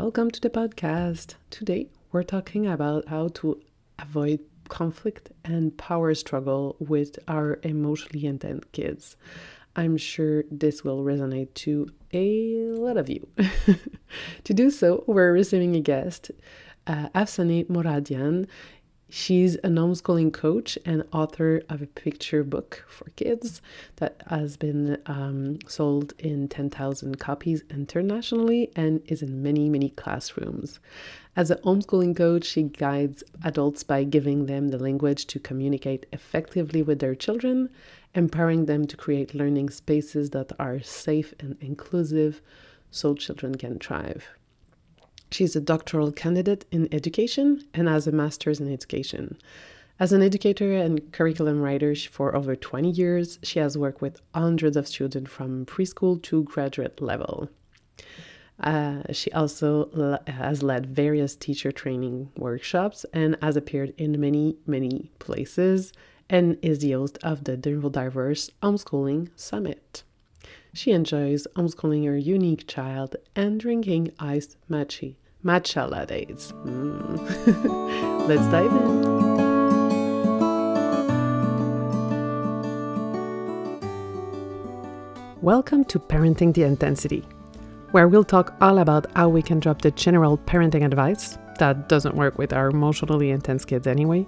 Welcome to the podcast. Today we're talking about how to avoid conflict and power struggle with our emotionally intense kids. I'm sure this will resonate to a lot of you. to do so, we're receiving a guest, uh, Moradian. She's a homeschooling coach and author of a picture book for kids that has been um, sold in 10,000 copies internationally and is in many, many classrooms. As a homeschooling coach, she guides adults by giving them the language to communicate effectively with their children, empowering them to create learning spaces that are safe and inclusive so children can thrive. She's a doctoral candidate in education and has a master's in education. As an educator and curriculum writer for over 20 years, she has worked with hundreds of students from preschool to graduate level. Uh, she also has led various teacher training workshops and has appeared in many, many places and is the host of the Neurodiverse Homeschooling Summit. She enjoys homeschooling her unique child and drinking iced matcha, matcha lattes. Mm. Let's dive in. Welcome to Parenting the Intensity, where we'll talk all about how we can drop the general parenting advice that doesn't work with our emotionally intense kids anyway,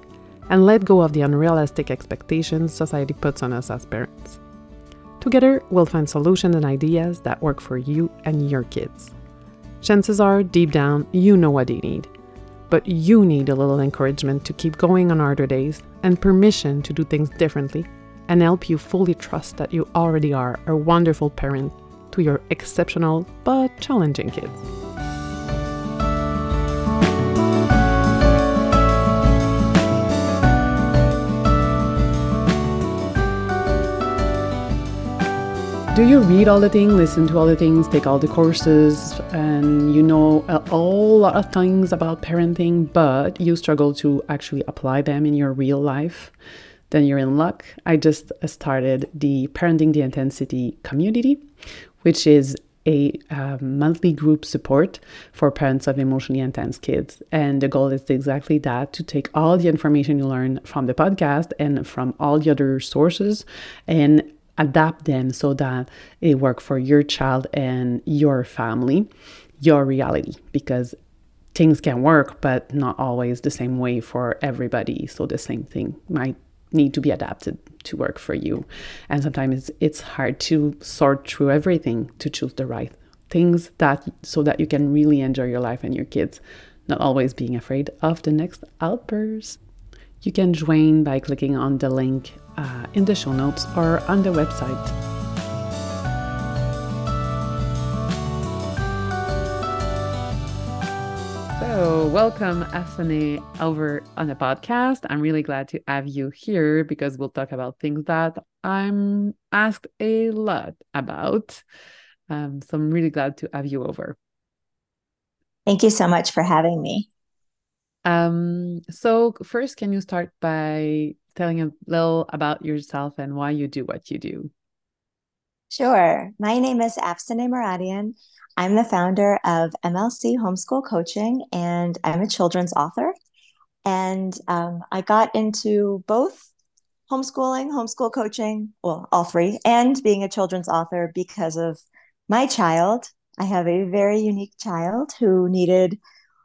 and let go of the unrealistic expectations society puts on us as parents. Together, we'll find solutions and ideas that work for you and your kids. Chances are, deep down, you know what they need. But you need a little encouragement to keep going on harder days and permission to do things differently and help you fully trust that you already are a wonderful parent to your exceptional but challenging kids. Do you read all the things, listen to all the things, take all the courses, and you know a, a lot of things about parenting, but you struggle to actually apply them in your real life? Then you're in luck. I just started the Parenting the Intensity community, which is a um, monthly group support for parents of emotionally intense kids. And the goal is exactly that to take all the information you learn from the podcast and from all the other sources and adapt them so that it work for your child and your family, your reality, because things can work, but not always the same way for everybody. So the same thing might need to be adapted to work for you. And sometimes it's, it's hard to sort through everything to choose the right things that so that you can really enjoy your life and your kids, not always being afraid of the next outburst. You can join by clicking on the link uh, in the show notes or on the website. So, welcome, Afsaneh, over on the podcast. I'm really glad to have you here because we'll talk about things that I'm asked a lot about. Um, so, I'm really glad to have you over. Thank you so much for having me. Um, so, first, can you start by telling a little about yourself and why you do what you do. Sure. My name is Afsaneh Moradian. I'm the founder of MLC Homeschool Coaching, and I'm a children's author. And um, I got into both homeschooling, homeschool coaching, well, all three, and being a children's author because of my child. I have a very unique child who needed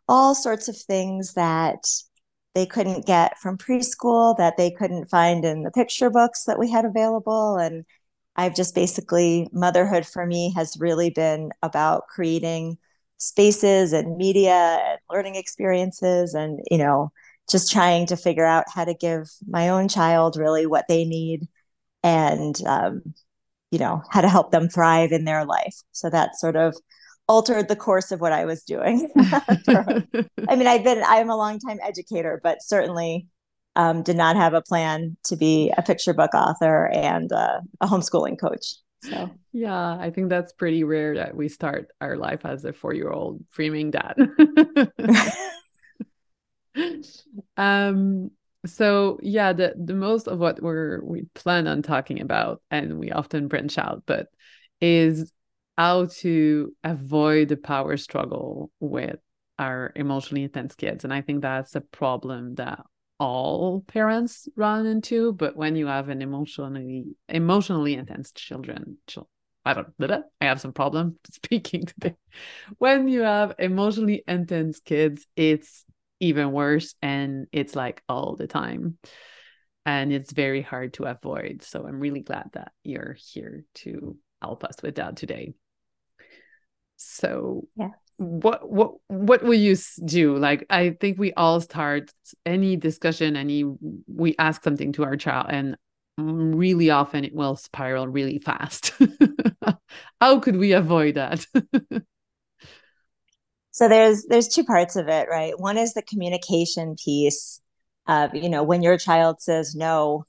all sorts of things that they couldn't get from preschool that they couldn't find in the picture books that we had available. And i've just basically motherhood for me has really been about creating spaces and media and learning experiences and you know just trying to figure out how to give my own child really what they need and um, you know how to help them thrive in their life. So that's sort of altered the course of what I was doing. I mean, I've been, I'm a long time educator, but certainly um, did not have a plan to be a picture book author and uh, a homeschooling coach. So, yeah, I think that's pretty rare that we start our life as a four year old dreaming dad. um, so yeah, the, the most of what we're we plan on talking about, and we often branch out, but is how to avoid the power struggle with our emotionally intense kids. And I think that's a problem that all parents run into. But when you have an emotionally emotionally intense children, I don't I have some problem speaking today. When you have emotionally intense kids, it's even worse and it's like all the time. And it's very hard to avoid. So I'm really glad that you're here to help us with that today. So yeah what what what will you do? Like i think we all start any discussion any we ask something to our child and really often it will spiral really fast. How could we avoid that? So there's there's two parts of it right? One is the communication piece of you know when your child says no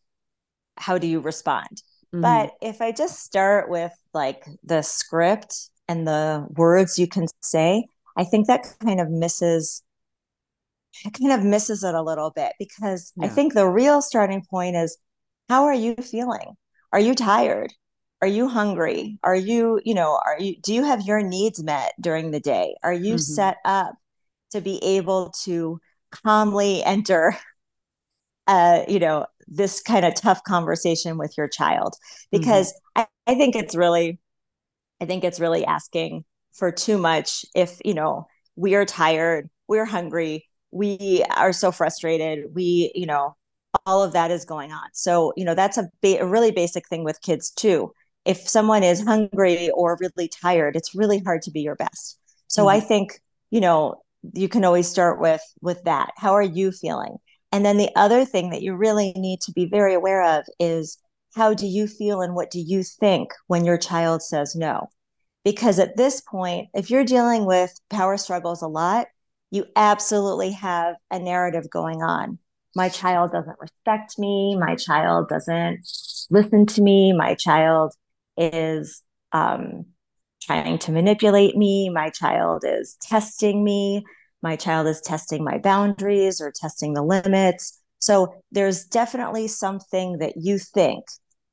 how do you respond? Mm-hmm. but if i just start with like the script and the words you can say, I think that kind of misses it kind of misses it a little bit because yeah. I think the real starting point is how are you feeling? Are you tired? Are you hungry? Are you, you know, are you do you have your needs met during the day? Are you mm-hmm. set up to be able to calmly enter uh, you know, this kind of tough conversation with your child? Because mm-hmm. I, I think it's really I think it's really asking for too much if, you know, we are tired, we're hungry, we are so frustrated, we, you know, all of that is going on. So, you know, that's a, ba- a really basic thing with kids too. If someone is hungry or really tired, it's really hard to be your best. So mm-hmm. I think, you know, you can always start with with that. How are you feeling? And then the other thing that you really need to be very aware of is how do you feel and what do you think when your child says no? Because at this point, if you're dealing with power struggles a lot, you absolutely have a narrative going on. My child doesn't respect me. My child doesn't listen to me. My child is um, trying to manipulate me. My child is testing me. My child is testing my boundaries or testing the limits. So there's definitely something that you think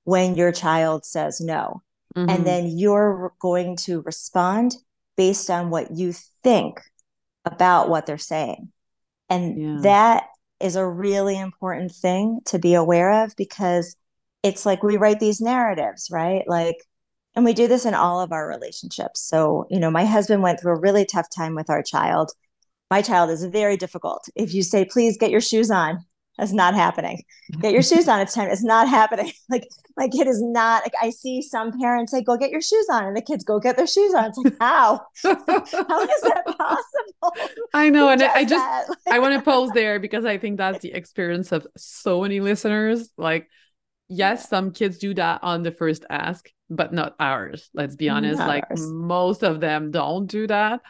when your child says no. Mm-hmm. And then you're going to respond based on what you think about what they're saying. And yeah. that is a really important thing to be aware of because it's like we write these narratives, right? Like, and we do this in all of our relationships. So, you know, my husband went through a really tough time with our child. My child is very difficult. If you say, please get your shoes on, that's not happening. Get your shoes on. It's time. It's not happening. Like my kid is not. Like I see some parents say, "Go get your shoes on," and the kids go get their shoes on. It's like how? how is that possible? I know, and I just I want to pause there because I think that's the experience of so many listeners. Like, yes, some kids do that on the first ask, but not ours. Let's be honest. Not like ours. most of them don't do that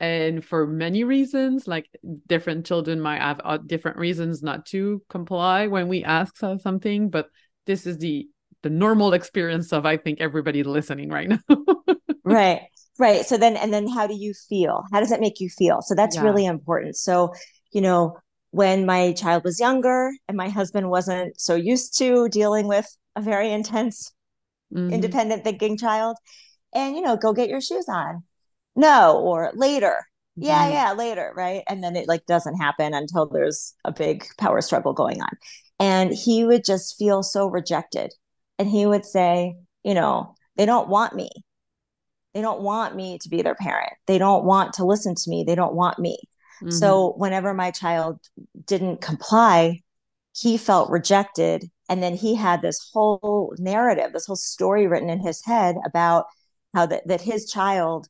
and for many reasons like different children might have uh, different reasons not to comply when we ask something but this is the the normal experience of i think everybody listening right now. Right right. So then and then how do you feel? How does that make you feel? So that's yeah. really important. So you know when my child was younger and my husband wasn't so used to dealing with a very intense mm-hmm. independent thinking child and you know go get your shoes on no or later. Yeah yeah later right? And then it like doesn't happen until there's a big power struggle going on. And he would just feel so rejected. And he would say you know they don't want me. They don't want me to be their parent. They don't want to listen to me. They don't want me. Mm-hmm. so whenever my child didn't comply he felt rejected. And then he had this whole narrative this whole story written in his head about how that, that his child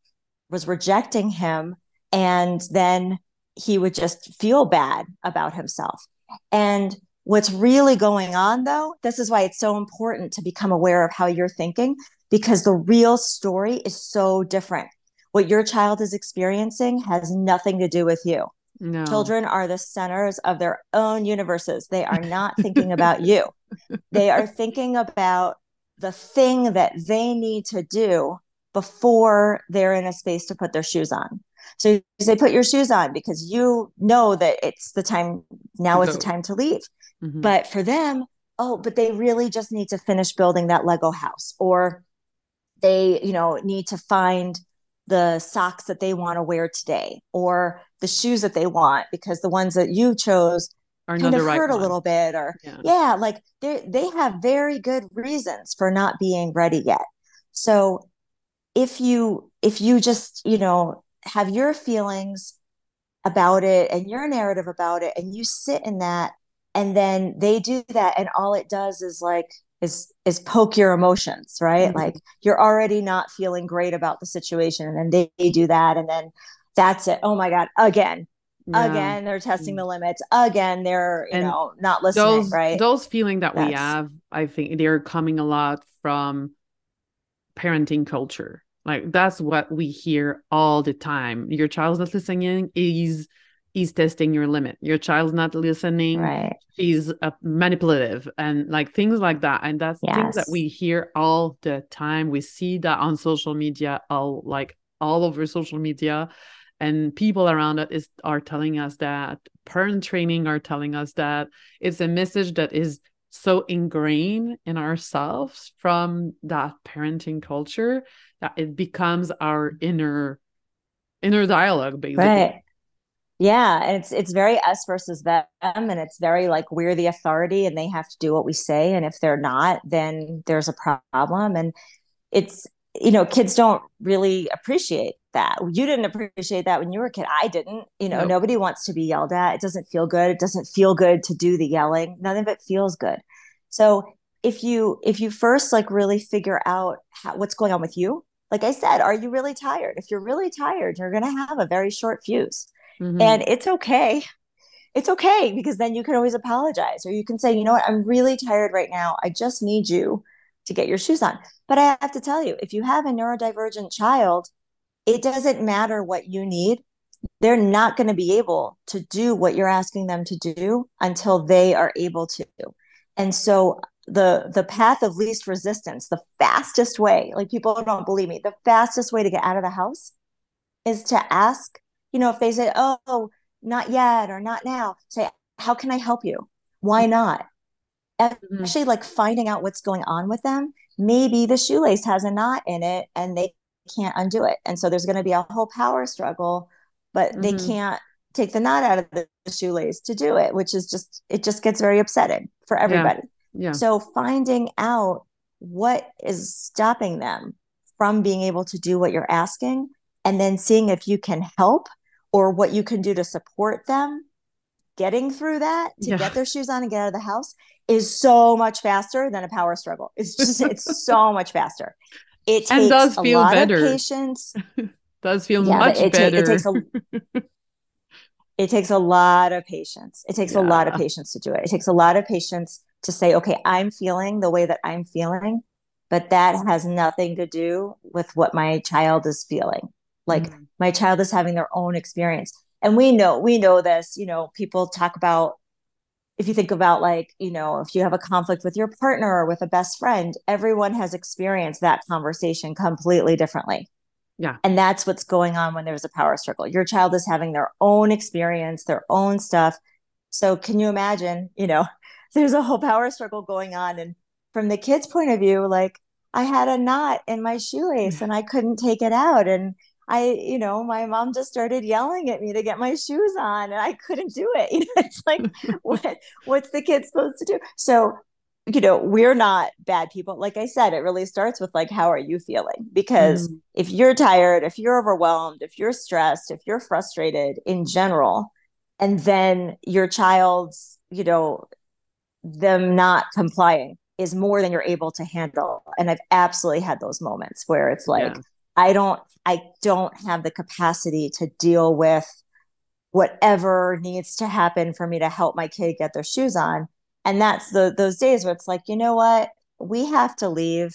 was rejecting him and then he would just feel bad about himself. And what's really going on though this is why it's so important to become aware of how you're thinking because the real story is so different. What your child is experiencing has nothing to do with you. No. children are the centers of their own universes. They are not thinking about you. They are thinking about the thing that they need to do before they're in a space to put their shoes on. So you say, put your shoes on because you know that it's the time, now is the time to leave. Mm-hmm. But for them, oh, but they really just need to finish building that Lego house or they you know need to find the socks that they want to wear today or the shoes that they want because the ones that you chose are kind of right hurt one. a little bit or yeah. yeah like they they have very good reasons for not being ready yet so if you if you just you know have your feelings about it and your narrative about it and you sit in that and then they do that and all it does is like is is poke your emotions right mm-hmm. like you're already not feeling great about the situation and then they, they do that and then that's it oh my god again yeah. again they're testing the mm. limits again they're you and know not listening those, right those feeling that that's... we have i think they're coming a lot from parenting culture like that's what we hear all the time. Your child's not listening is is testing your limit. Your child's not listening right. she's uh, manipulative and like things like that. And that's yes. things that we hear all the time. We see that on social media all like all over social media. And people around us is are telling us that parent training are telling us that it's a message that is so ingrained in ourselves from that parenting culture it becomes our inner inner dialogue basically. Right. Yeah and it's it's very us versus them and it's very like we're the authority and they have to do what we say and if they're not then there's a problem and it's you know kids don't really appreciate that. You didn't appreciate that when you were a kid. I didn't. You know nope. nobody wants to be yelled at. It doesn't feel good. It doesn't feel good to do the yelling. None of it feels good. So if you if you first like really figure out how, what's going on with you like i said are you really tired if you're really tired you're going to have a very short fuse mm-hmm. and it's okay it's okay because then you can always apologize or you can say you know what i'm really tired right now i just need you to get your shoes on. But I have to tell you, if you have a neurodivergent child, it doesn't matter what you need. They're not going to be able to do what you're asking them to do until they are able to. And so the the path of least resistance, the fastest way, like people don't believe me, the fastest way to get out of the house is to ask, you know, if they say, "Oh, not yet or not now," say, "How can I help you? Why not?" Mm-hmm. actually like finding out what's going on with them maybe the shoelace has a knot in it and they can't undo it and so there's going to be a whole power struggle but mm-hmm. they can't take the knot out of the shoelace to do it which is just it just gets very upsetting for everybody yeah. Yeah. so finding out what is stopping them from being able to do what you're asking and then seeing if you can help or what you can do to support them getting through that to yeah. get their shoes on and get out of the house is so much faster than a power struggle. It's just it's so much faster. It takes and does feel a lot better. of patience. does feel yeah, much it, better. it, takes a, it takes a lot of patience. It takes yeah. a lot of patience to do it. It takes a lot of patience to say, okay, I'm feeling the way that I'm feeling, but that has nothing to do with what my child is feeling. Like mm. my child is having their own experience. And we know, we know this, you know, people talk about if you think about like you know if you have a conflict with your partner or with a best friend everyone has experienced that conversation completely differently yeah and that's what's going on when there's a power struggle your child is having their own experience their own stuff so can you imagine you know there's a whole power struggle going on and from the kid's point of view like i had a knot in my shoelace and i couldn't take it out and I, you know, my mom just started yelling at me to get my shoes on and I couldn't do it. You know, it's like, what, what's the kid supposed to do? So, you know, we're not bad people. Like I said, it really starts with like, how are you feeling? Because mm. if you're tired, if you're overwhelmed, if you're stressed, if you're frustrated in general, and then your child's, you know, them not complying is more than you're able to handle. And I've absolutely had those moments where it's like, yeah. I don't I don't have the capacity to deal with whatever needs to happen for me to help my kid get their shoes on. And that's the those days where it's like, you know what? We have to leave.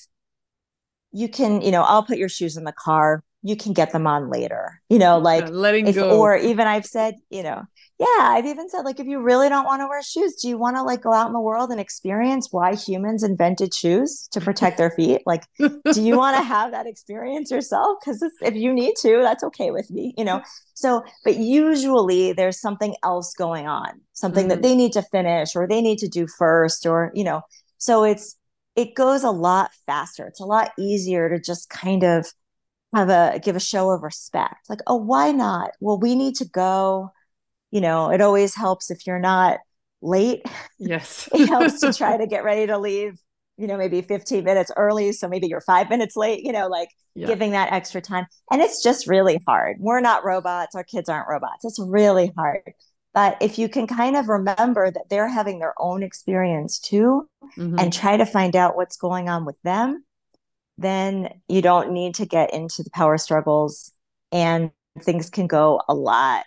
You can, you know, I'll put your shoes in the car. You can get them on later. You know, like yeah, letting if, go. Or even I've said, you know, yeah i've even said like if you really don't want to wear shoes do you want to like go out in the world and experience why humans invented shoes to protect their feet like do you want to have that experience yourself because if you need to that's okay with me you know so but usually there's something else going on something mm-hmm. that they need to finish or they need to do first or you know so it's it goes a lot faster. It's a lot easier to just kind of have a give a show of respect. Like, oh, why not? Well, we need to go. You know, it always helps if you're not late. Yes. it helps to try to get ready to leave, you know, maybe 15 minutes early. So maybe you're five minutes late, you know, like yeah. giving that extra time. And it's just really hard. We're not robots. Our kids aren't robots. It's really hard. But if you can kind of remember that they're having their own experience too mm-hmm. and try to find out what's going on with them, then you don't need to get into the power struggles and things can go a lot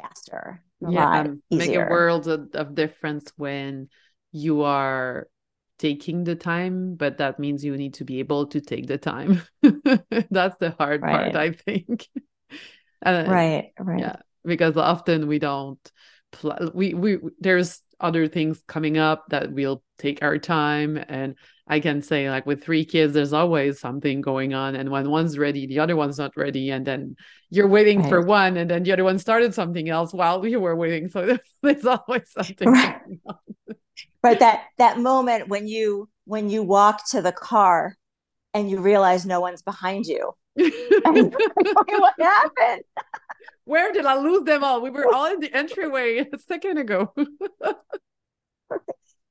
faster. Yeah, um, make a world of, of difference when you are taking the time, but that means you need to be able to take the time. That's the hard right. part, I think. uh, right, right. Yeah, because often we don't pl- we we there's other things coming up that we'll take our time and i can say like with three kids there's always something going on and when one's ready the other one's not ready and then you're waiting right. for one and then the other one started something else while we were waiting so there's, there's always something right. right that that moment when you when you walk to the car and you realize no one's behind you what happened where did I lose them all? We were all in the entryway a second ago.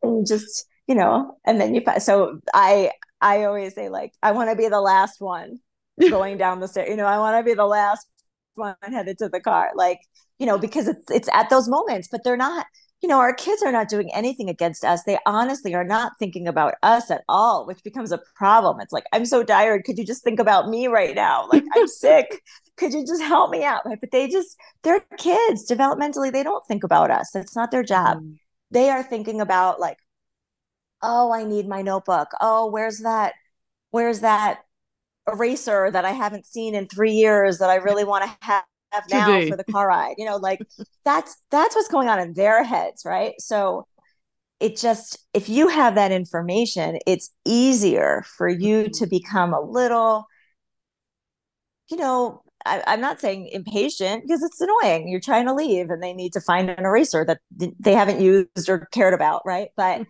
and just, you know, and then you so I I always say like I want to be the last one going down the stairs. You know, I want to be the last one headed to the car. Like, you know, because it's it's at those moments, but they're not you know, our kids are not doing anything against us. They honestly are not thinking about us at all, which becomes a problem. It's like, I'm so tired. Could you just think about me right now? Like, I'm sick. Could you just help me out? But they just, they're kids developmentally. They don't think about us. It's not their job. Mm. They are thinking about, like, oh, I need my notebook. Oh, where's that? Where's that eraser that I haven't seen in three years that I really want to have? have now Today. for the car ride you know like that's that's what's going on in their heads right so it just if you have that information it's easier for you mm-hmm. to become a little you know I, i'm not saying impatient because it's annoying you're trying to leave and they need to find an eraser that they haven't used or cared about right but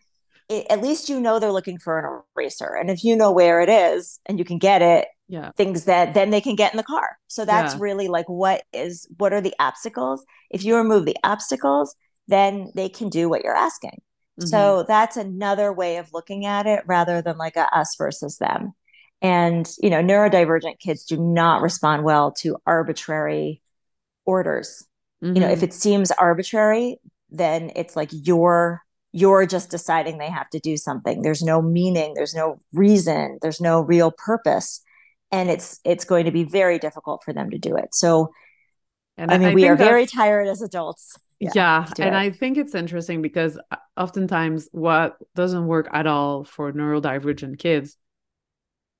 it, at least you know they're looking for an eraser and if you know where it is and you can get it yeah things that then they can get in the car so that's yeah. really like what is what are the obstacles if you remove the obstacles then they can do what you're asking mm-hmm. so that's another way of looking at it rather than like a us versus them and you know neurodivergent kids do not respond well to arbitrary orders mm-hmm. you know if mm-hmm. it seems arbitrary then it's like you're you're just deciding they have to do something. There's no meaning there's no reason there's no real purpose. And it's it's going to be very difficult for them to do it. So and i mean I we are very tired as adults. Yeah, yeah and it. i think it's interesting because uh, oftentimes what doesn't work at all for neurodivergent kids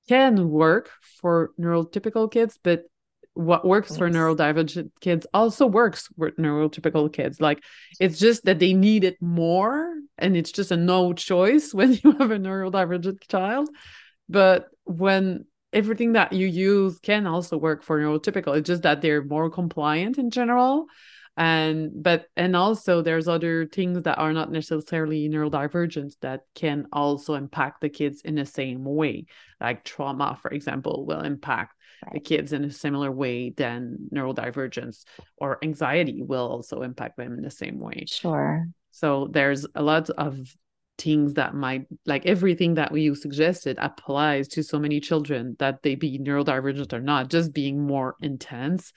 can work for neurotypical kids but what works yes. for neurodivergent kids also works with neurotypical kids. Like it's just that they need it more and it's just a no choice when you have a neurodivergent child. But when everything that you use can also work for neurotypical it's just that they're more compliant in general. And but and also there's other things that are not necessarily neurodivergent that can also impact the kids in the same way. Like trauma for example will impact right. the kids in a similar way than neurodivergence or anxiety will also impact them in the same way sure so there's a lot of things that might like everything that you suggested applies to so many children that they be neurodivergent or not just being more intense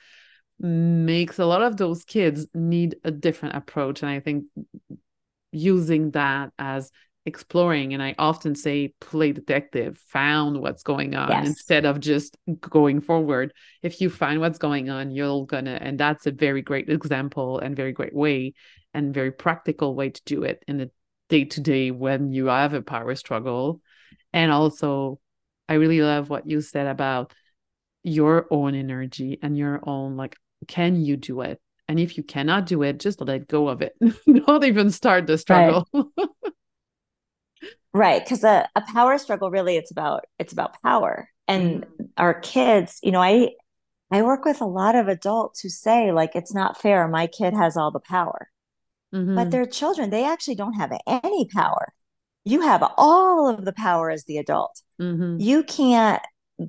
makes a lot of those kids need a different approach and i think using that as exploring and i often say play detective found what's going on yes. instead of just going forward if you find what's going on you're gonna and that's a very great example and very great way and very practical way to do it in a day to day when you have a power struggle. And also, I really love what you said about your own energy and your own, like, can you do it? And if you cannot do it, just let go of it. Don't even start the struggle. Right. right because a, a power struggle really it's about it's about power and mm-hmm. our kids you know i i work with a lot of adults who say like it's not fair my kid has all the power mm-hmm. but they're children they actually don't have any power you have all of the power as the adult. Mm-hmm. You can't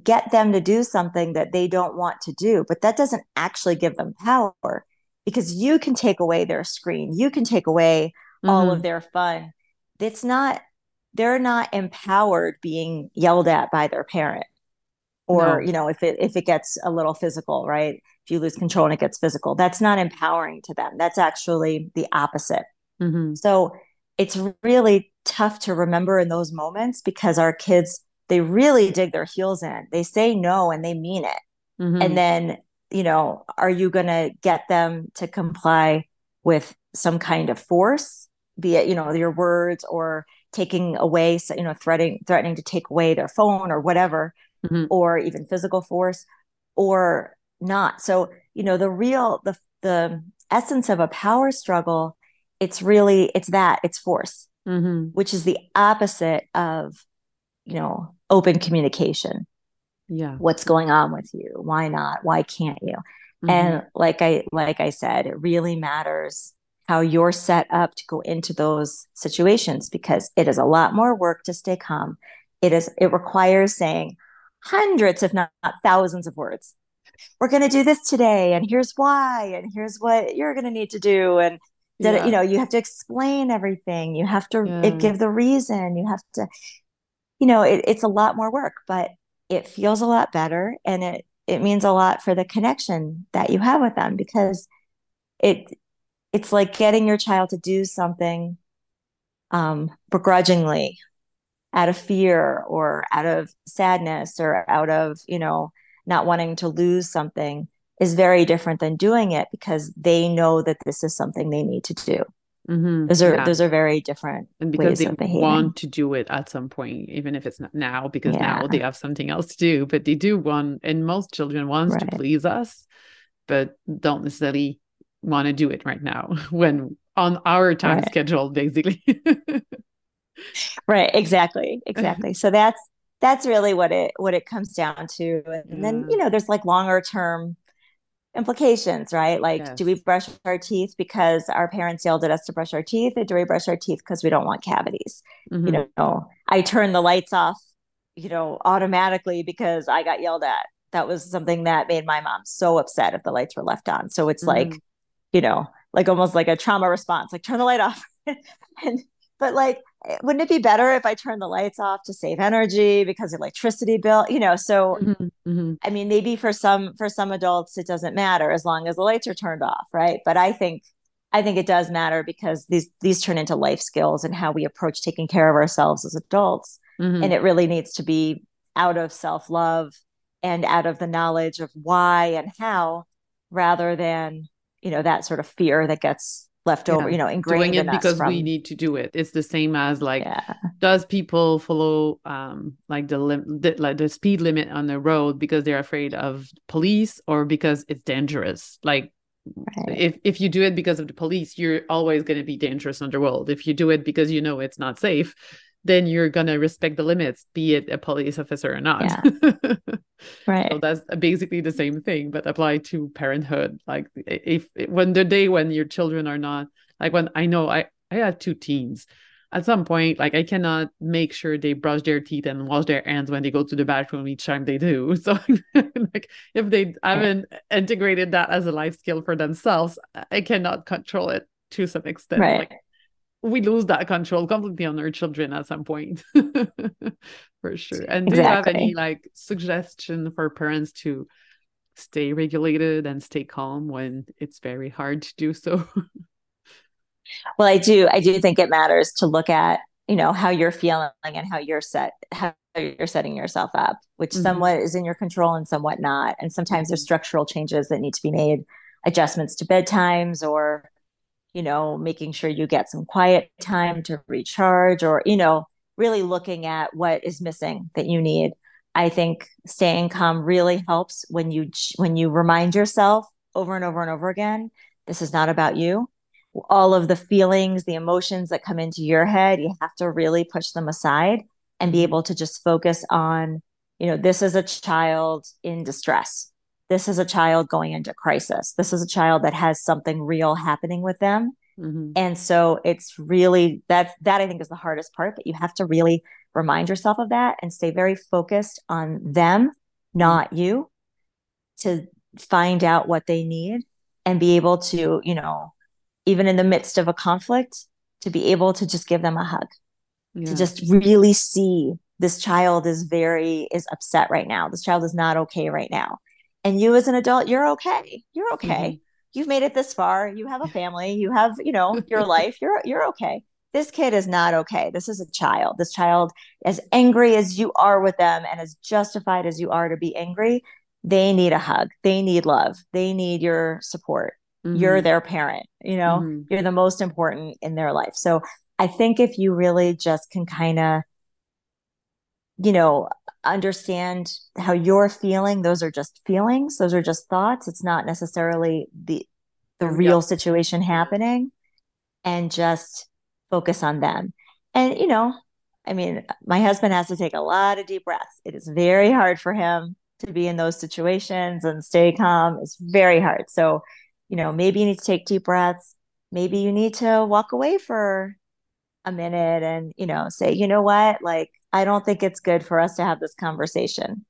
get them to do something that they don't want to do, but that doesn't actually give them power because you can take away their screen, you can take away mm-hmm. all of their fun. It's not, they're not empowered being yelled at by their parent. Or, no. you know, if it if it gets a little physical, right? If you lose control and it gets physical, that's not empowering to them. That's actually the opposite. Mm-hmm. So it's really tough to remember in those moments because our kids they really dig their heels in. They say no and they mean it. Mm-hmm. And then, you know, are you going to get them to comply with some kind of force, be it, you know, your words or taking away, you know, threatening threatening to take away their phone or whatever, mm-hmm. or even physical force or not. So, you know, the real the the essence of a power struggle, it's really it's that, it's force. Mm-hmm. Which is the opposite of you know open communication yeah what's going on with you why not why can't you mm-hmm. and like i like i said it really matters how you're set up to go into those situations because it is a lot more work to stay calm it is it requires saying hundreds if not thousands of words we're going to do this today and here's why and here's what you're going to need to do and yeah. you know you have to explain everything you have to yeah. give the reason you have to you know, it, it's a lot more work, but it feels a lot better and it it means a lot for the connection that you have with them because it it's like getting your child to do something um, begrudgingly out of fear or out of sadness or out of you know not wanting to lose something is very different than doing it because they know that this is something they need to do Mm-hmm. Those are yeah. those are very different. And because they want to do it at some point, even if it's not now, because yeah. now they have something else to do. But they do want, and most children wants right. to please us, but don't necessarily want to do it right now when on our time right. schedule, basically. right. Exactly. Exactly. so that's that's really what it what it comes down to. And yeah. then you know, there's like longer term implications, right? Like, yes. do we brush our teeth because our parents yelled at us to brush our teeth, or do we brush our teeth because we don't want cavities? Mm-hmm. You know, I turn the lights off, you know, automatically because I got yelled at. That was something that made my mom so upset if the lights were left on. So it's mm-hmm. like, you know, like almost like a trauma response, like turn the light off. and but like wouldn't it be better if I turned the lights off to save energy because electricity bill, you know? So, mm-hmm, mm-hmm. I mean, maybe for some for some adults it doesn't matter as long as the lights are turned off, right? But I think I think it does matter because these these turn into life skills and how we approach taking care of ourselves as adults, mm-hmm. and it really needs to be out of self love and out of the knowledge of why and how, rather than you know that sort of fear that gets left over, you know, ingrained doing it because from... we need to do it. It's the same as like, yeah. does people follow um like the, lim- the like the speed limit on the road because they're afraid of police or because it's dangerous? Like, right. if if you do it because of the police, you're always going to be dangerous on the road. If you do it because you know it's not safe, then you're gonna respect the limits, be it a police officer or not. Yeah. right. So that's basically the same thing, but applied to parenthood. Like if, when the day when your children are not like when I know I I have two teens. At some point, like I cannot make sure they brush their teeth and wash their hands when they go to the bathroom each time they do. So like if they haven't integrated that as a life skill for themselves, I cannot control it to some extent. Right. Like we lose that control completely on our children at some point for sure and do you have any like suggestion for parents to stay regulated and stay calm when it's very hard to do so well i do i do think it matters to look at you know how you're feeling and how you're set how you're setting yourself up which mm-hmm. somewhat is in your control and somewhat not and sometimes there's mm-hmm. structural changes that need to be made adjustments to bedtimes or you know, making sure you get some quiet time to recharge or, you know, really looking at what is missing that you need. I think staying calm really helps when you when you remind yourself over and over and over again, this is not about you. All of the feelings, the emotions that come into your head, you have to really push them aside and be able to just focus on, you know, this is a child in distress this is a child going into crisis. This is a child that has something real happening with them. Mm-hmm. And so it's really that's that I think is the hardest part, but you have to really remind yourself of that and stay very focused on them, not mm-hmm. you, to find out what they need and be able to, you know, even in the midst of a conflict, to be able to just give them a hug, yeah. to just really see this child is very is upset right now. This child is not okay right now. And you as an adult, you're okay. You're okay. Mm-hmm. You've made it this far. You have a family. You have, you know, your life. You're you're okay. This kid is not okay. This is a child. This child, as angry as you are with them and as justified as you are to be angry, they need a hug. They need love. They need your support. Mm-hmm. You're their parent, you know, mm-hmm. you're the most important in their life. So I think if you really just can kind of, you know, understand how you're feeling, those are just feelings, those are just thoughts. It's not necessarily the the real situation happening and just focus on them. And you know, I mean, my husband has to take a lot of deep breaths. It is very hard for him to be in those situations and stay calm. It's very hard. So you know, maybe you need to take deep breaths. Maybe you need to walk away for a minute and, you know, say, you know what, like, I don't think it's good for us to have this conversation.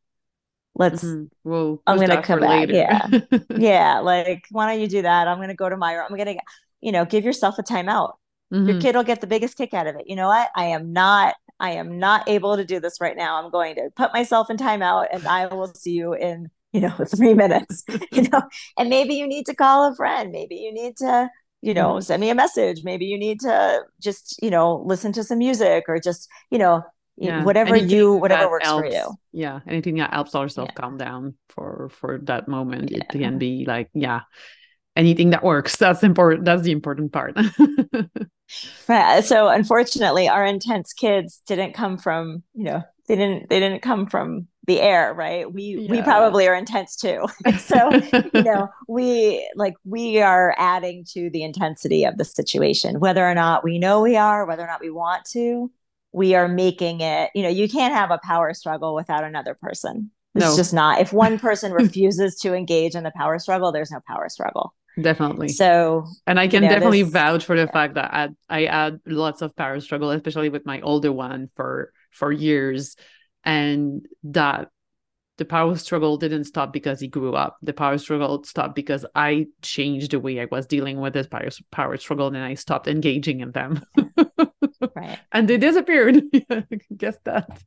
Let's, mm-hmm. we'll I'm going to come back. Later. Yeah. yeah. Like, why don't you do that? I'm going to go to my room. I'm to, you know, give yourself a timeout. Mm-hmm. Your kid will get the biggest kick out of it. You know what? I am not I am not able to do this right now. I'm going to put myself in timeout and I will see you in you know three minutes you know and maybe you need to call a friend maybe you need to you know mm-hmm. send me a message maybe you need to just you know listen to some music or just you know yeah. whatever anything you whatever works helps, for you. Yeah. Anything that helps ourselves yeah. calm down for for that moment yeah. it can be like yeah anything that works. That's important that's the important part. Right. So unfortunately our intense kids didn't come from you know they didn't they didn't come from the air right? We yeah. we probably are intense too. So you know we like we are adding to the intensity of the situation whether or not we know we are whether or not we want to we are making it you know you can't have a power struggle without another person it's no. just not if one person refuses to engage in the power struggle there's no power struggle definitely so and i can you know, definitely this, vouch for the yeah. fact that I, I add lots of power struggle especially with my older one for for years and that the power struggle didn't stop because he grew up. The power struggle stopped because I changed the way I was dealing with this power, power struggle and I stopped engaging in them. right. And they disappeared. Guess that.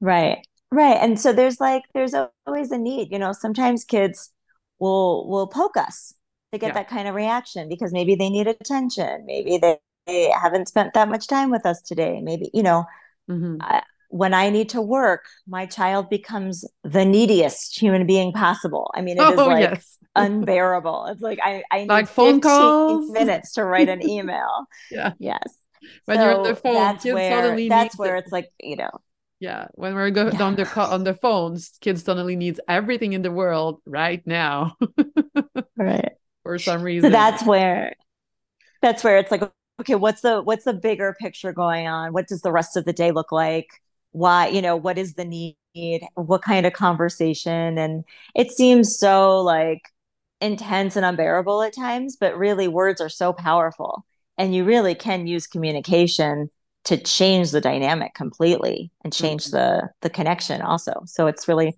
right. Right. And so there's like there's always a need, you know, sometimes kids will will poke us to get yeah. that kind of reaction because maybe they need attention. Maybe they, they haven't spent that much time with us today. Maybe, you know, mm-hmm. I, when I need to work, my child becomes the neediest human being possible. I mean, it is oh, like yes. unbearable. It's like I, I need like phone calls minutes to write an email. yeah. Yes. When so you're on the phone, that's where, that's where it's like, you know. Yeah. When we're go- yeah. on the co- on the phones, kids suddenly needs everything in the world right now. right. For some reason. So that's where that's where it's like okay, what's the what's the bigger picture going on? What does the rest of the day look like? why you know what is the need what kind of conversation and it seems so like intense and unbearable at times but really words are so powerful and you really can use communication to change the dynamic completely and change mm-hmm. the the connection also. So it's really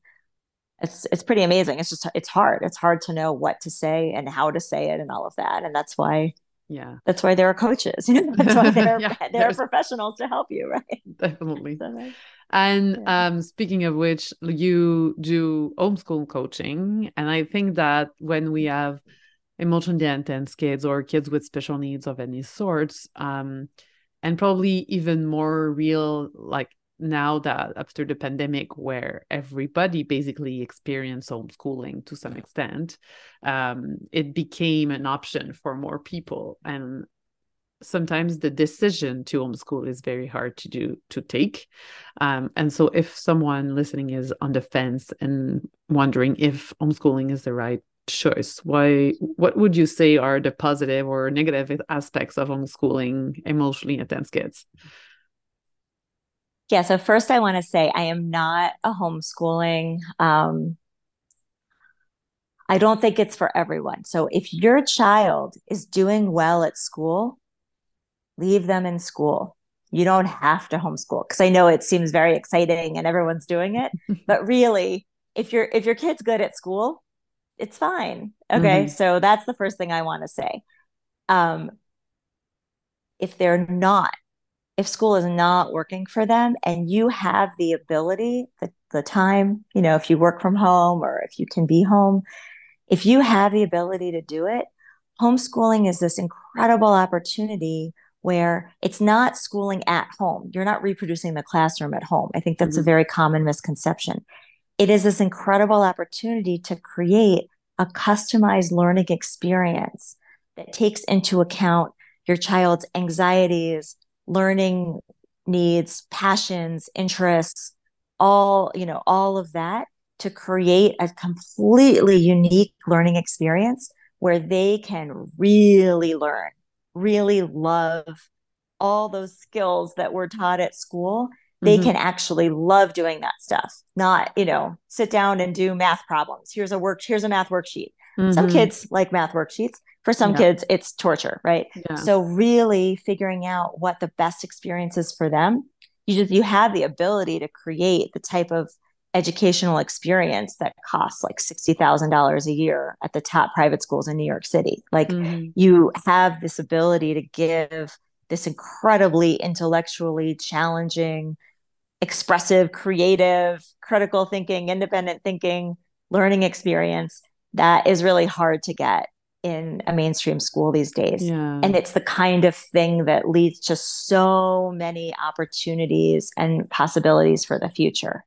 it's it's pretty amazing. It's just it's hard. It's hard to know what to say and how to say it and all of that. And that's why yeah. that's why there are coaches. You know that's why there, yeah, there are professionals to help you right? Definitely. So, and yeah. um, speaking of which you do homeschool coaching. And i think that when we have emotionally intense kids or kids with special needs of any sorts um, and probably even more real like now that after the pandemic where everybody basically experienced homeschooling to some extent um, it became an option for more people. And sometimes the decision to homeschool is very hard to do to take. Um, and so if someone listening is on the fence and wondering if homeschooling is the right choice why what would you say are the positive or negative aspects of homeschooling emotionally intense kids yeah. So first, I want to say I am not a homeschooling. Um, I don't think it's for everyone. So if your child is doing well at school, leave them in school. You don't have to homeschool because I know it seems very exciting and everyone's doing it, but really, if your if your kid's good at school, it's fine. Okay, mm-hmm. so that's the first thing I want to say. Um, if they're not, if school is not working for them, and you have the ability, the the time, you know, if you work from home or if you can be home, if you have the ability to do it, homeschooling is this incredible opportunity where it's not schooling at home. You're not reproducing the classroom at home. I think that's mm-hmm. a very common misconception. It is this incredible opportunity to create a customized learning experience that takes into account your child's anxieties, learning needs, passions, interests, all, you know, all of that to create a completely unique learning experience where they can really learn really love all those skills that were taught at school they mm-hmm. can actually love doing that stuff not you know sit down and do math problems here's a work here's a math worksheet mm-hmm. some kids like math worksheets for some yeah. kids it's torture right yeah. so really figuring out what the best experience is for them you just you have the ability to create the type of educational experience that costs like $60,000 a year at the top private schools in New York City. Like mm-hmm. you have this ability to give this incredibly intellectually challenging, expressive, creative, critical thinking, independent thinking learning experience that is really hard to get in a mainstream school these days. Yeah. And it's the kind of thing that leads to so many opportunities and possibilities for the future.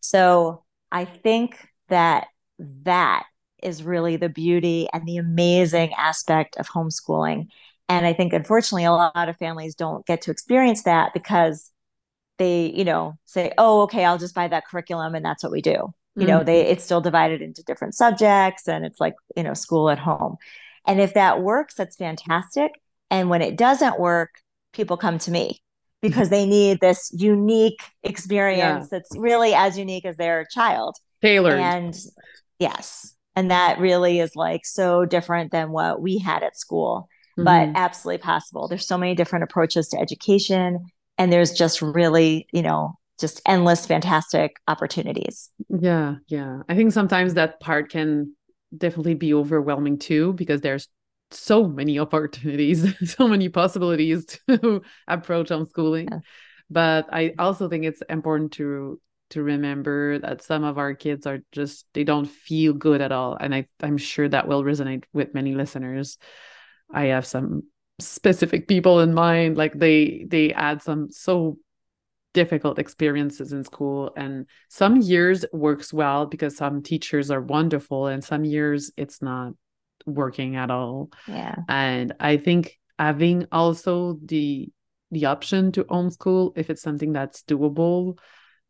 So I think that that is really the beauty and the amazing aspect of homeschooling. And I think unfortunately a lot of families don't get to experience that because they, you know, say, "Oh, okay, I'll just buy that curriculum and that's what we do." Mm-hmm. You know, they mm-hmm. it's still divided into different subjects and it's like, you know, school at home. And if that works, that's fantastic. And when it doesn't work, people come to me because they need this unique experience yeah. that's really as unique as their child. Tailored. And yes. And that really is like so different than what we had at school, mm-hmm. but absolutely possible. There's so many different approaches to education, and there's just really, you know, just endless fantastic opportunities. Yeah. Yeah. I think sometimes that part can definitely be overwhelming too because there's so many opportunities, so many possibilities to approach homeschooling. Yeah. But I also think it's important to to remember that some of our kids are just they don't feel good at all. And I, I'm sure that will resonate with many listeners. I have some specific people in mind, like they they add some so difficult experiences in school and some years works well because some teachers are wonderful and some years it's not working at all. Yeah. And I think having also the the option to homeschool if it's something that's doable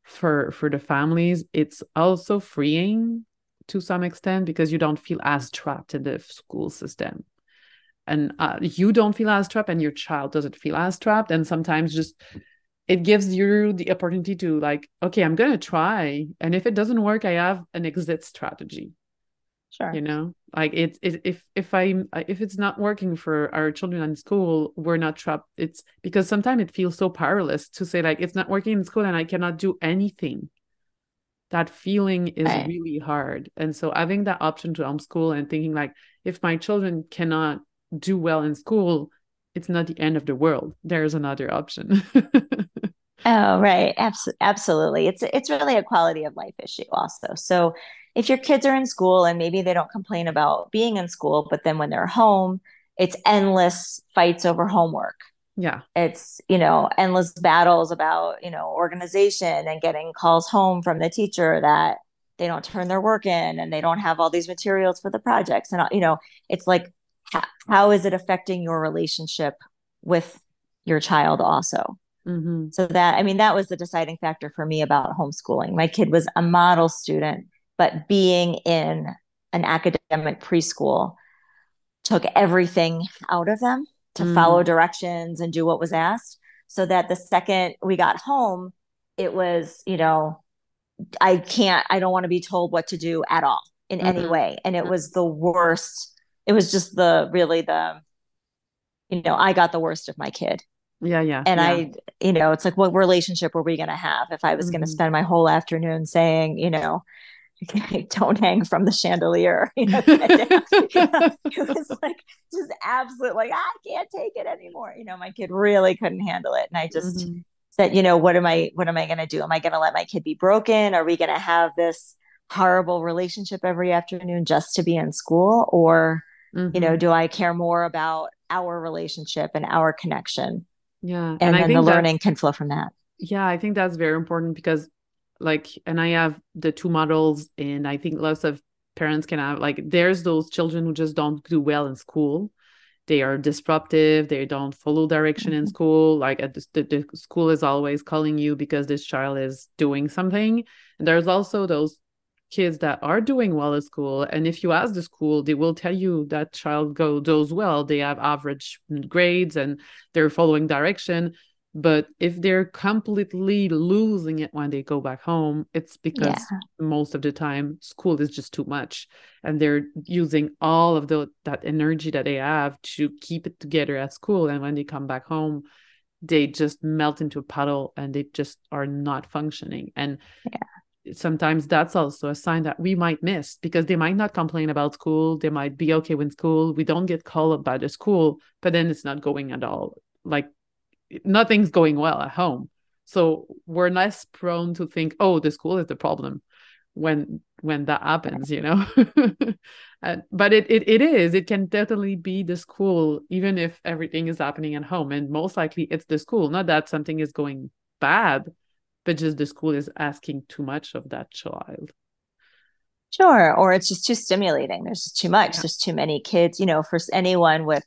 for for the families, it's also freeing to some extent because you don't feel as trapped in the school system. And uh, you don't feel as trapped and your child doesn't feel as trapped and sometimes just it gives you the opportunity to like okay i'm going to try and if it doesn't work i have an exit strategy Sure. You know, like it's it, if if i'm if it's not working for our children in school, we're not trapped. It's because sometimes it feels so powerless to say like it's not working in school and I cannot do anything. That feeling is right. really hard, and so having that option to homeschool and thinking like if my children cannot do well in school, it's not the end of the world. There's another option. oh, right. Abs- absolutely. It's it's really a quality of life issue also. So if your kids are in school and maybe they don't complain about being in school, but then when they're home, it's endless fights over homework. Yeah. It's, you know, endless battles about, you know, organization and getting calls home from the teacher that they don't turn their work in and they don't have all these materials for the projects. And, you know, it's like, how, how is it affecting your relationship with your child also? Mm-hmm. So that, I mean, that was the deciding factor for me about homeschooling. My kid was a model student but being in an academic preschool took everything out of them to mm. follow directions and do what was asked so that the second we got home it was you know i can't i don't want to be told what to do at all in mm-hmm. any way. And it was the worst. It was just the really the, you know, I got the worst of my kid. Yeah, yeah. And yeah. I, you know, it's like, what relationship were we going to have if I was mm-hmm. going to spend my whole afternoon saying, you know, don't hang from the chandelier. You know, it was like just absolute, like I can't take it anymore. You know, my kid really couldn't handle it, and I just mm-hmm. said, you know, what am I, what am I going to do? Am I going to let my kid be broken? Are we going to have this horrible relationship every afternoon just to be in school, or mm-hmm. you know, mm-hmm. do I care more about our relationship and our connection? Yeah, and, and then the learning can flow from that. Yeah, I think that's very important because like and i have the two models and i think lots of parents can have like there's those children who just don't do well in school they are disruptive they don't follow direction mm-hmm. in school like at the, the, school is always calling you because this child is doing something and there's also those kids that are doing well at school and if you ask the school they will tell you that child go does well they have average grades and they're following direction but if they're completely losing it when they go back home it's because yeah. most of the time school is just too much and they're using all of the that energy that they have to keep it together at school and when they come back home they just melt into a puddle and they just are not functioning and yeah. Sometimes that's also a sign that we might miss because they might not complain about school. They might be okay with school. We don't get called by the school but then it's not going at all. Like nothing's going well at home. So we're less prone to think oh the school is the problem when when that happens you know? But it, it it is. It can definitely be the school even if everything is happening at home and most likely it's the school. Not that something is going bad but just the school is asking too much of that child sure or it's just too stimulating there's just too much yeah. there's too many kids you know for anyone with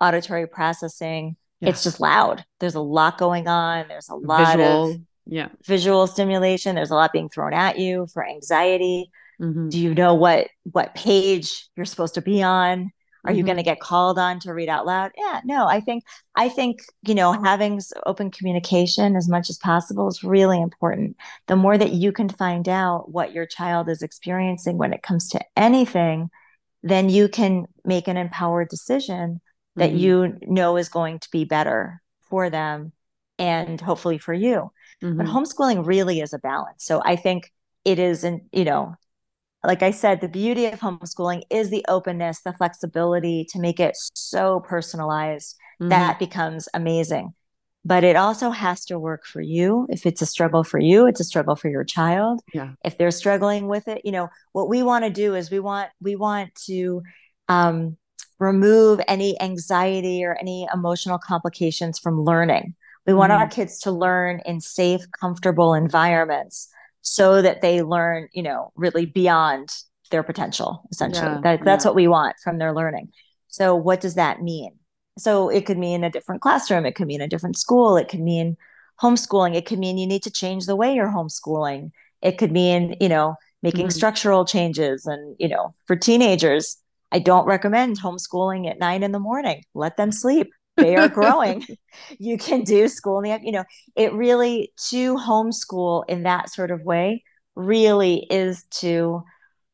auditory processing yeah. it's just loud. There's a lot going on. There's a lot visual, of yeah visual stimulation. There's a lot being thrown at you for anxiety. Mm-hmm. Do you know what what page you're supposed to be on? Are mm-hmm. you going to get called on to read out loud? Yeah, no. I think I think you know having open communication as much as possible is really important. The more that you can find out what your child is experiencing when it comes to anything, then you can make an empowered decision that mm-hmm. you know is going to be better for them and hopefully for you. Mm-hmm. But homeschooling really is a balance. So I think it is, and you know, like I said, the beauty of homeschooling is the openness, the flexibility to make it so personalized. Mm-hmm. That becomes amazing. But it also has to work for you. If it's a struggle for you, it's a struggle for your child. Yeah. If they're struggling with it, you know, what we want to do is we want we want to um, remove any anxiety or any emotional complications from learning. We want mm-hmm. our kids to learn in safe, comfortable environments so that they learn, you know, really beyond their potential, essentially. Yeah, that, that's yeah. what we want from their learning. So, what does that mean? So, it could mean a different classroom, it could mean a different school, it could mean homeschooling, it could mean you need to change the way you're homeschooling, it could mean, you know, making mm-hmm. structural changes. And, you know, for teenagers, I don't recommend homeschooling at nine in the morning. Let them sleep. They are growing. you can do school in the, you know, it really to homeschool in that sort of way really is to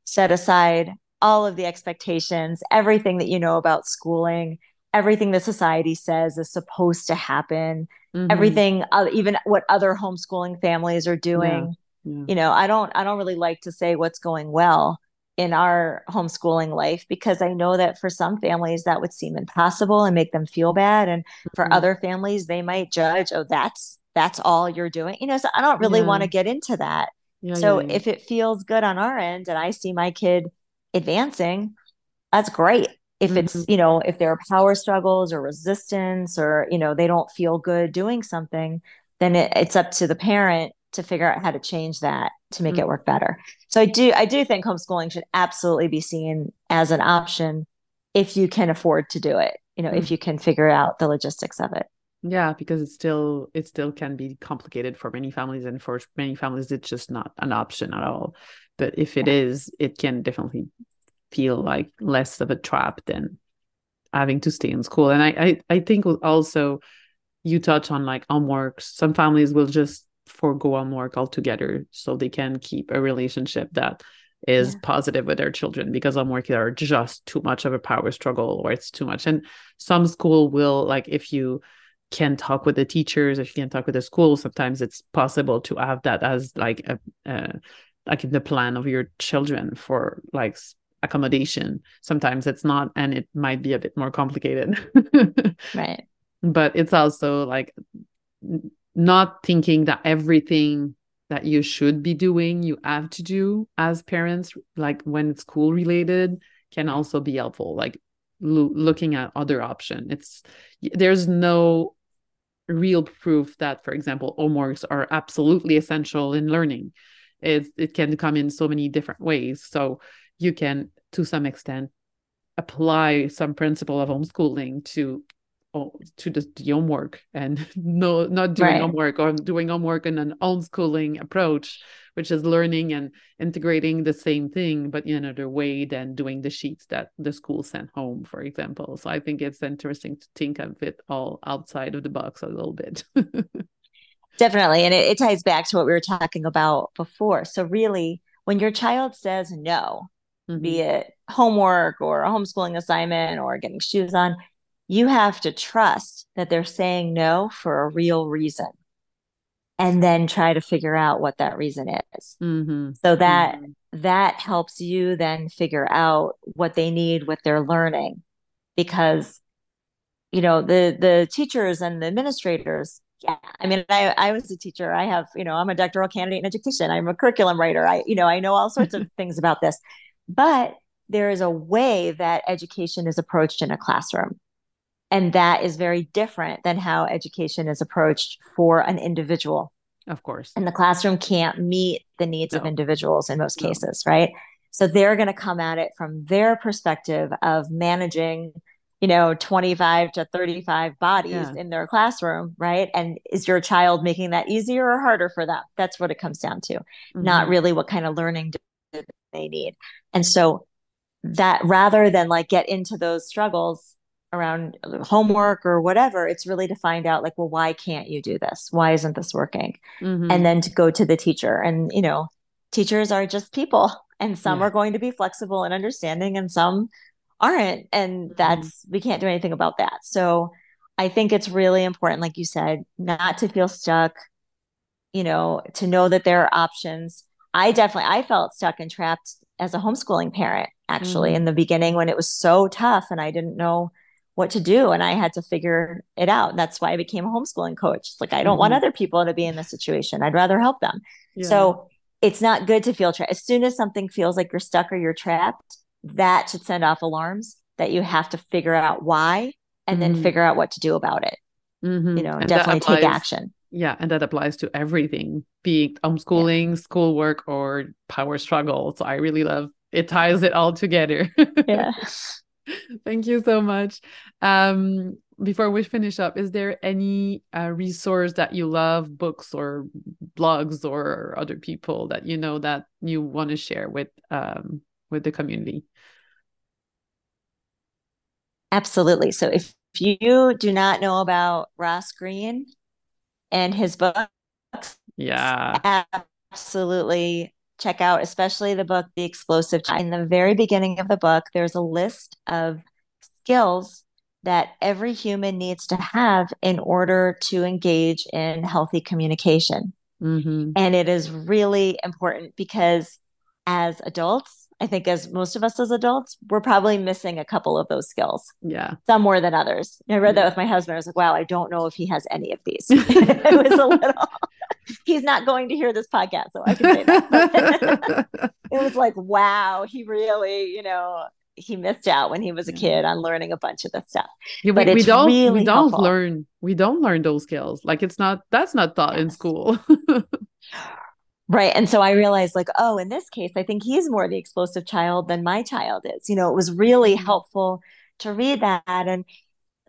set aside all of the expectations, everything that you know about schooling, everything that society says is supposed to happen, mm-hmm. everything, uh, even what other homeschooling families are doing. Yeah. Yeah. You know, I don't, I don't really like to say what's going well in our homeschooling life because I know that for some families that would seem impossible and make them feel bad and for mm-hmm. other families they might judge oh that's that's all you're doing you know so I don't really yeah. want to get into that yeah, so yeah, if it feels good on our end and I see my kid advancing that's great if mm-hmm. it's you know if there are power struggles or resistance or you know they don't feel good doing something then it, it's up to the parent to figure out how to change that to make mm-hmm. it work better. So I do I do think homeschooling should absolutely be seen as an option if you can afford to do it. You know, mm-hmm. if you can figure out the logistics of it. Yeah, because it still it still can be complicated for many families and for many families it's just not an option at all. But if it yeah. is, it can definitely feel like less of a trap than having to stay in school. And I I, I think also you touch on like homework. Some families will just forego homework altogether so they can keep a relationship that is yeah. positive with their children because on homework are just too much of a power struggle or it's too much. And some school will like if you can talk with the teachers if you can talk with the school sometimes it's possible to have that as like a, a like in the plan of your children for like accommodation. Sometimes it's not and it might be a bit more complicated. Right. But it's also like not thinking that everything that you should be doing, you have to do as parents, like when it's school related, can also be helpful. Like lo- looking at other option. It's there's no real proof that, for example, homeworks are absolutely essential in learning. It it can come in so many different ways. So you can, to some extent, apply some principle of homeschooling to to just the homework and no not doing right. homework or doing homework in an unschooling approach which is learning and integrating the same thing but in another way than doing the sheets that the school sent home for example so i think it's interesting to think of it all outside of the box a little bit definitely and it, it ties back to what we were talking about before so really when your child says no mm-hmm. be it homework or a homeschooling assignment or getting shoes on you have to trust that they're saying no for a real reason and then try to figure out what that reason is. Mm-hmm. so that mm-hmm. that helps you then figure out what they need with their learning because you know the the teachers and the administrators yeah i mean i i was a teacher. I have you know i'm a doctoral candidate in education. I'm a curriculum writer. I you know i know all sorts of things about this. But there is a way that education is approached in a classroom and that is very different than how education is approached for an individual. Of course. And the classroom can't meet the needs no. of individuals in most no. cases, right? So they're going to come at it from their perspective of managing, you know, 25 to 35 bodies yeah. in their classroom, right? And is your child making that easier or harder for them? That's what it comes down to, mm-hmm. not really what kind of learning do they need. And so that rather than like get into those struggles, around homework or whatever it's really to find out like well why can't you do this why isn't this working mm-hmm. and then to go to the teacher and you know teachers are just people and some yeah. are going to be flexible and understanding and some aren't and mm-hmm. that's we can't do anything about that so i think it's really important like you said not to feel stuck you know to know that there are options i definitely i felt stuck and trapped as a homeschooling parent actually mm-hmm. in the beginning when it was so tough and i didn't know what to do and i had to figure it out that's why i became a homeschooling coach it's like i don't mm-hmm. want other people to be in this situation i'd rather help them yeah. so it's not good to feel trapped as soon as something feels like you're stuck or you're trapped that should send off alarms that you have to figure out why and mm-hmm. then figure out what to do about it mm-hmm. you know and definitely applies, take action yeah and that applies to everything be it homeschooling yeah. schoolwork or power struggle so i really love it ties it all together yeah Thank you so much. Um, before we finish up, is there any uh, resource that you love, books or blogs or other people that you know that you want to share with um, with the community? Absolutely. So if you do not know about Ross Greene and his books, yeah, absolutely check out, especially the book, The Explosive Child. In the very beginning of the book, there's a list of skills that every human needs to have in order to engage in healthy communication. Mm-hmm. And it is really important because as adults, I think as most of us as adults, we're probably missing a couple of those skills. Yeah. Some more than others. I read yeah. that with my husband. I was like, wow, I don't know if he has any of these. it was a little he's not going to hear this podcast, so I can say that. it was like, wow, he really, you know, he missed out when he was a kid on learning a bunch of the stuff. Yeah, but we, we don't really we don't helpful. learn we don't learn those skills. Like it's not that's not taught yes. in school. right. And so I realized like, oh, in this case, I think he's more the explosive child than my child is. You know, it was really mm-hmm. helpful to read that and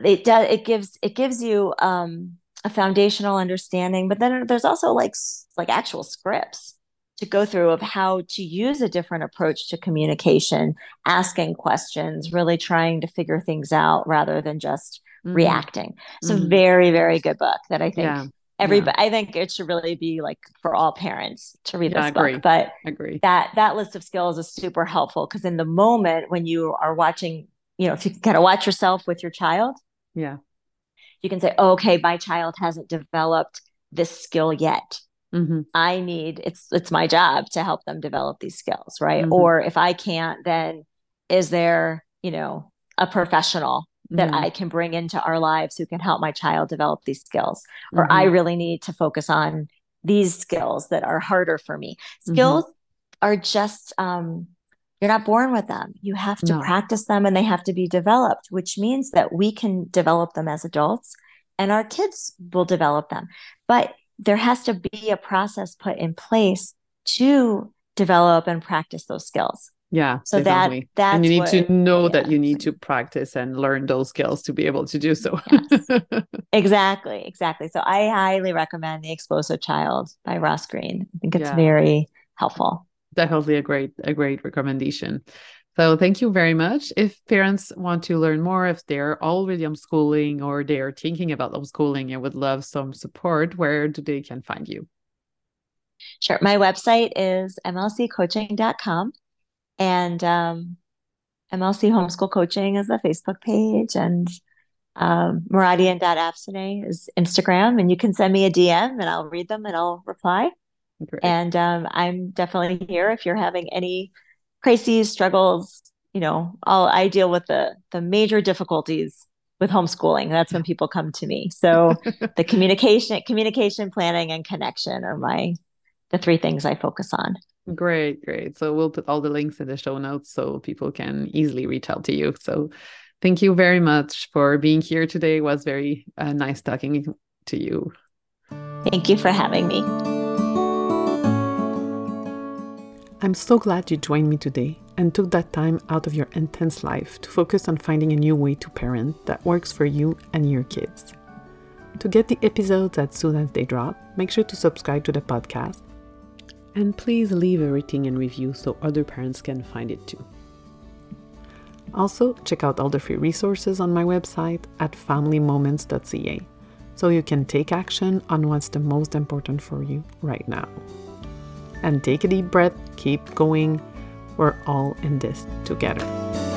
it does it gives it gives you um a foundational understanding but then there's also like like actual scripts to go through of how to use a different approach to communication asking questions really trying to figure things out rather than just mm-hmm. reacting it's mm-hmm. very very good book that i think yeah. everybody yeah. i think it should really be like for all parents to read yeah, this book but I agree that that list of skills is super helpful because in the moment when you are watching you know if you kind of watch yourself with your child yeah you can say oh, okay my child hasn't developed this skill yet mm-hmm. i need it's it's my job to help them develop these skills right mm-hmm. or if i can't then is there you know a professional that mm-hmm. I can bring into our lives who can help my child develop these skills. Or I mm-hmm. really need to focus on these skills that are harder for me. Mm-hmm. Skills are just um, you're not born with them. You have to no. practice them and they have to be developed, which means that we can develop them as adults and our kids will develop them. But there has to be a process put in place to develop and practice those skills. Yeah. So definitely. that that's and you need what, to know yeah. that you need to practice and learn those skills to be able to do so. yes. Exactly. Exactly. So I highly recommend The Explosive Child by Ross Greene. I think it's yeah. very helpful. Definitely a great, a great recommendation. So thank you very much. If parents want to learn more, if they're already homeschooling or they're thinking about homeschooling and would love some support, where do they can find you? Sure. My website is mlccoaching.com and um, MLC Homeschool Coaching is the Facebook page, and um, Moradian.Afsaneh is Instagram. And you can send me a DM and I'll read them and I'll reply. Great. And um, I'm definitely here if you're having any crises, struggles. You know, I'll, I deal with the the major difficulties with homeschooling. That's when people come to me. So the communication, communication, planning, and connection are my the three things I focus on. Great, great. So we'll put all the links in the show notes so people can easily reach out to you. So thank you very much for being here today. It was very uh, nice talking to you. Thank you for having me. I'm so glad you joined me today and took that time out of your intense life to focus on finding a new way to parent that works for you and your kids. To get the episodes as soon as they drop, make sure to subscribe to the podcast and please leave a rating and review so other parents can find it too. Also, check out all the free resources on my website at familymoments.ca so you can take action on what's the most important for you right now. And take a deep breath, keep going. We're all in this together.